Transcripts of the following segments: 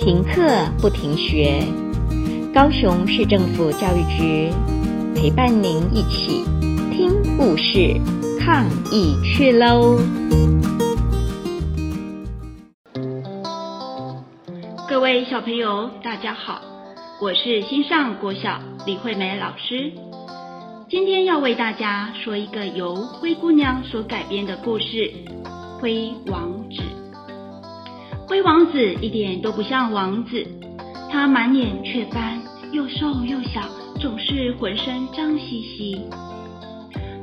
停课不停学，高雄市政府教育局陪伴您一起听故事、抗疫去喽！各位小朋友，大家好，我是新上国小李惠美老师，今天要为大家说一个由灰姑娘所改编的故事《灰王子》。灰王子一点都不像王子，他满脸雀斑，又瘦又小，总是浑身脏兮兮。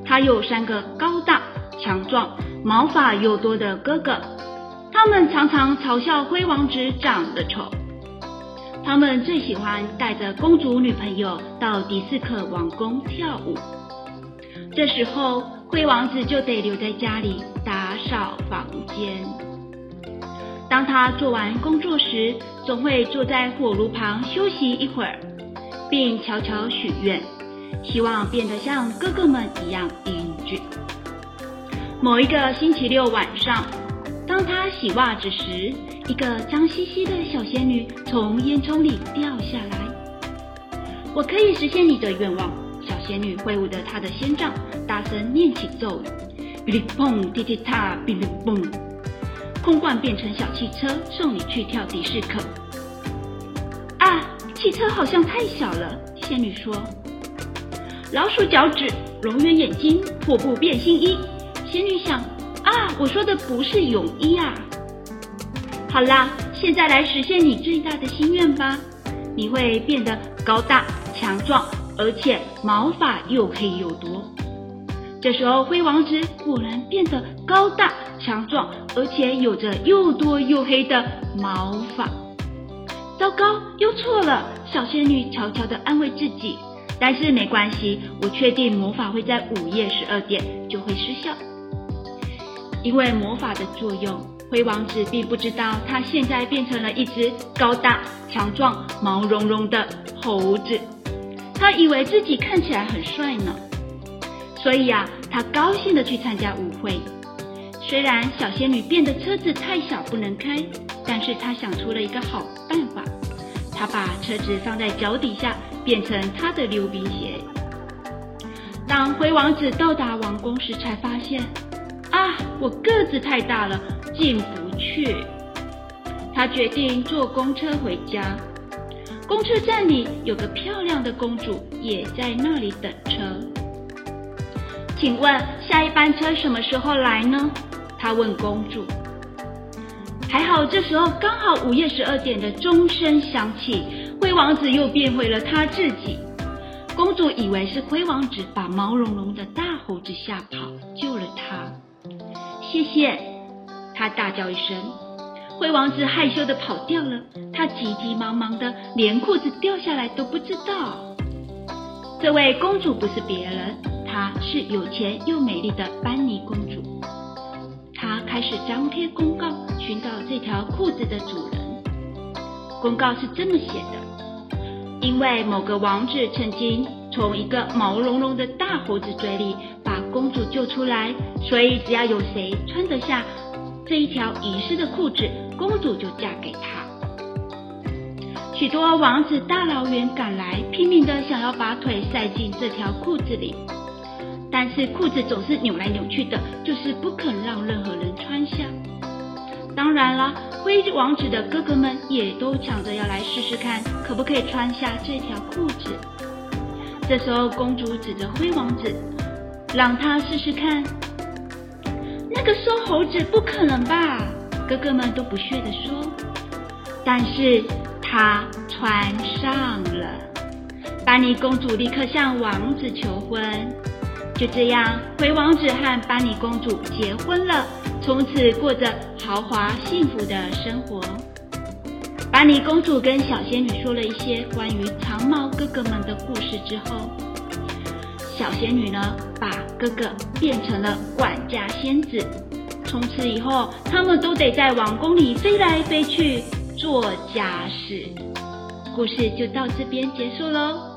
他有三个高大、强壮、毛发又多的哥哥，他们常常嘲笑灰王子长得丑。他们最喜欢带着公主女朋友到迪斯科王宫跳舞，这时候灰王子就得留在家里打扫房间。当他做完工作时，总会坐在火炉旁休息一会儿，并悄悄许愿，希望变得像哥哥们一样英俊。某一个星期六晚上，当他洗袜子时，一个脏兮兮的小仙女从烟囱里掉下来。我可以实现你的愿望，小仙女挥舞着她的仙杖，大声念起咒语：哔哩蹦，踢踢踏，乒乒蹦。空罐变成小汽车，送你去跳迪士科。啊，汽车好像太小了，仙女说。老鼠脚趾，龙圆眼睛，破布变新衣。仙女想，啊，我说的不是泳衣啊。好啦，现在来实现你最大的心愿吧。你会变得高大强壮，而且毛发又黑又多。这时候，灰王子果然变得高大强壮，而且有着又多又黑的毛发。糟糕，又错了！小仙女悄悄地安慰自己。但是没关系，我确定魔法会在午夜十二点就会失效。因为魔法的作用，灰王子并不知道他现在变成了一只高大强壮、毛茸茸的猴子。他以为自己看起来很帅呢。所以啊，他高兴地去参加舞会。虽然小仙女变的车子太小不能开，但是她想出了一个好办法。她把车子放在脚底下，变成她的溜冰鞋。当灰王子到达王宫时，才发现啊，我个子太大了，进不去。他决定坐公车回家。公车站里有个漂亮的公主，也在那里等车。请问下一班车什么时候来呢？他问公主。还好，这时候刚好午夜十二点的钟声响起，灰王子又变回了他自己。公主以为是灰王子把毛茸茸的大猴子吓跑，救了他。谢谢，他大叫一声。灰王子害羞地跑掉了，他急急忙忙的，连裤子掉下来都不知道。这位公主不是别人。她是有钱又美丽的班尼公。开始张贴公告，寻找这条裤子的主人。公告是这么写的：因为某个王子曾经从一个毛茸茸的大猴子嘴里把公主救出来，所以只要有谁穿得下这一条遗失的裤子，公主就嫁给他。许多王子大老远赶来，拼命的想要把腿塞进这条裤子里。但是裤子总是扭来扭去的，就当然了，灰王子的哥哥们也都抢着要来试试看，可不可以穿下这条裤子。这时候，公主指着灰王子，让他试试看。那个瘦猴子不可能吧？哥哥们都不屑地说。但是他穿上了。班尼公主立刻向王子求婚。就这样，灰王子和班尼公主结婚了，从此过着豪华幸福的生活。班尼公主跟小仙女说了一些关于长毛哥哥们的故事之后，小仙女呢，把哥哥变成了管家仙子。从此以后，他们都得在王宫里飞来飞去做家事。故事就到这边结束喽。